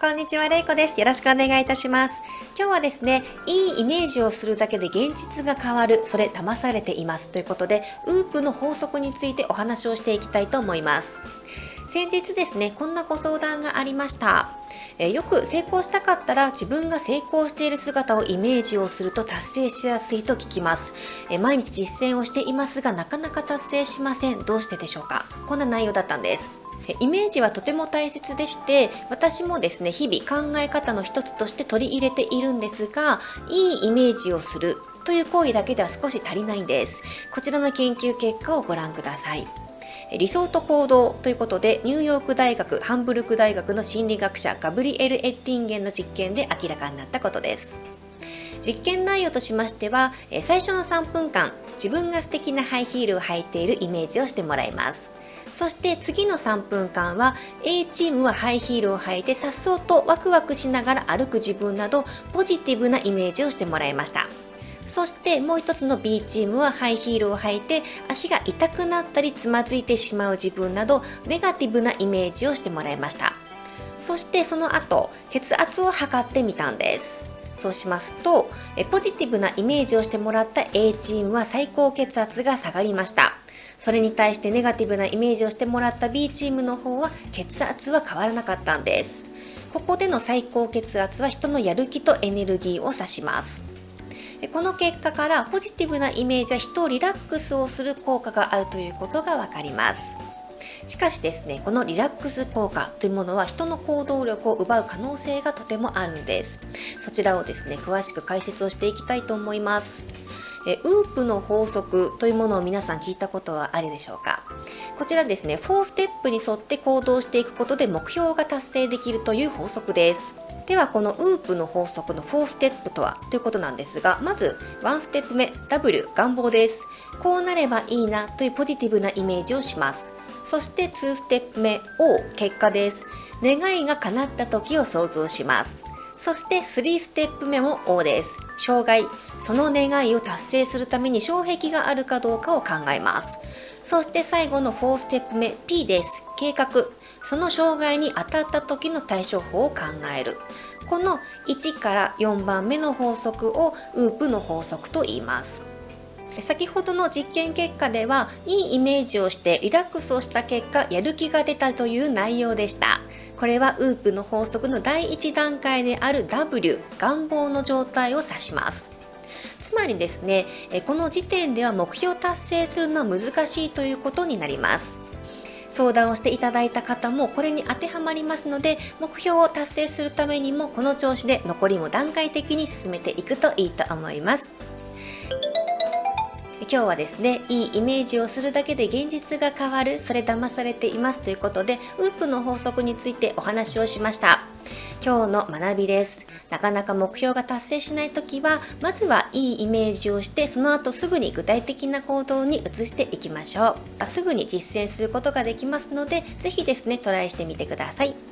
こんにちは、れいこです。よろしくお願いいたします。今日はですね、いいイメージをするだけで現実が変わる、それ騙されていますということで、ウープの法則についてお話をしていきたいと思います。先日ですね、こんなご相談がありました。えよく成功したかったら自分が成功している姿をイメージをすると達成しやすいと聞きますえ毎日実践をしていますがなかなか達成しませんどうしてでしょうか？こんな内容だったんですイメージはとても大切でして私もですね日々考え方の一つとして取り入れているんですがいいイメージをするという行為だけでは少し足りないんです。こちらの研究結果をご覧ください。理想と行動ということでニューヨーク大学ハンブルク大学の心理学者ガブリエル・エッティンゲンの実験で明らかになったことです。実験内容としましては最初の3分間自分が素敵なハイヒールを履いているイメージをしてもらいます。そして次の3分間は A チームはハイヒールを履いて颯爽とワクワクしながら歩く自分などポジティブなイメージをしてもらいました。そしてもう一つの B チームはハイヒールを履いて足が痛くなったりつまずいてしまう自分などネガティブなイメージをしてもらいました。そしてその後血圧を測ってみたんです。そうしますとポジティブなイメージをしてもらった A チームは最高血圧が下がりました。それに対してネガティブなイメージをしてもらった B チームの方は血圧は変わらなかったんです。ここでの最高血圧は人のやる気とエネルギーを指します。この結果からポジティブなイメージは人をリラックスをする効果があるということがわかります。しかしですねこのリラックス効果というものは人の行動力を奪う可能性がとてもあるんです。そちらをですね詳しく解説をしていきたいと思います。えウープの法則というものを皆さん聞いたことはあるでしょうか？こちらですね4ステップに沿って行動していくことで目標が達成できるという法則です。ではこのウープの法則の4ステップとはということなんですがまず1ステップ目 W 願望です。こうなればいいなというポジティブなイメージをします。そして2ステップ目 O 結果です。願いが叶った時を想像します。そして3ステップ目も O です。障害その願いを達成するために障壁があるかどうかを考えます。そして最後の4ステップ目 P です。計画。その障害に当たった時の対処法を考える。この1から4番目の法則をウープの法則と言います。先ほどの実験結果ではいいイメージをしてリラックスをした結果やる気が出たという内容でした。これはウープの法則の第1段階である W 願望の状態を指します。つまりですねこの時点では目標達成するのは難しいということになります。相談をしていただいた方もこれに当てはまりますので目標を達成するためにもこの調子で残りも段階的に進めていくといいと思います。今日はですねいいイメージをするだけで現実が変わるそれ騙されていますということでウープの法則についてお話をしました。今日の学びです。なかなか目標が達成しない時はまずはいいイメージをしてその後すぐに具体的な行動に移していきましょう。すぐに実践することができますので是非ですねトライしてみてください。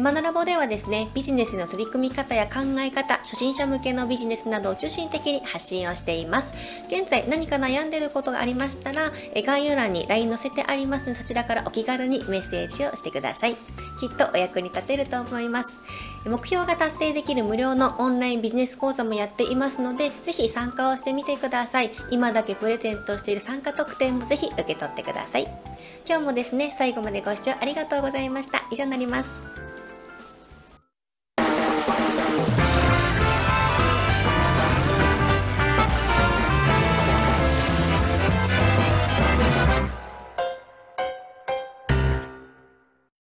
マナラボではですね、ビジネスの取り組み方や考え方、初心者向けのビジネスなどを中心的に発信をしています。現在何か悩んでることがありましたら、概要欄に LINE 載せてありますので、そちらからお気軽にメッセージをしてください。きっとお役に立てると思います。目標が達成できる無料のオンラインビジネス講座もやっていますので、ぜひ参加をしてみてください。今だけプレゼントしている参加特典もぜひ受け取ってください。今日もですね、最後までご視聴ありがとうございました。以上になります。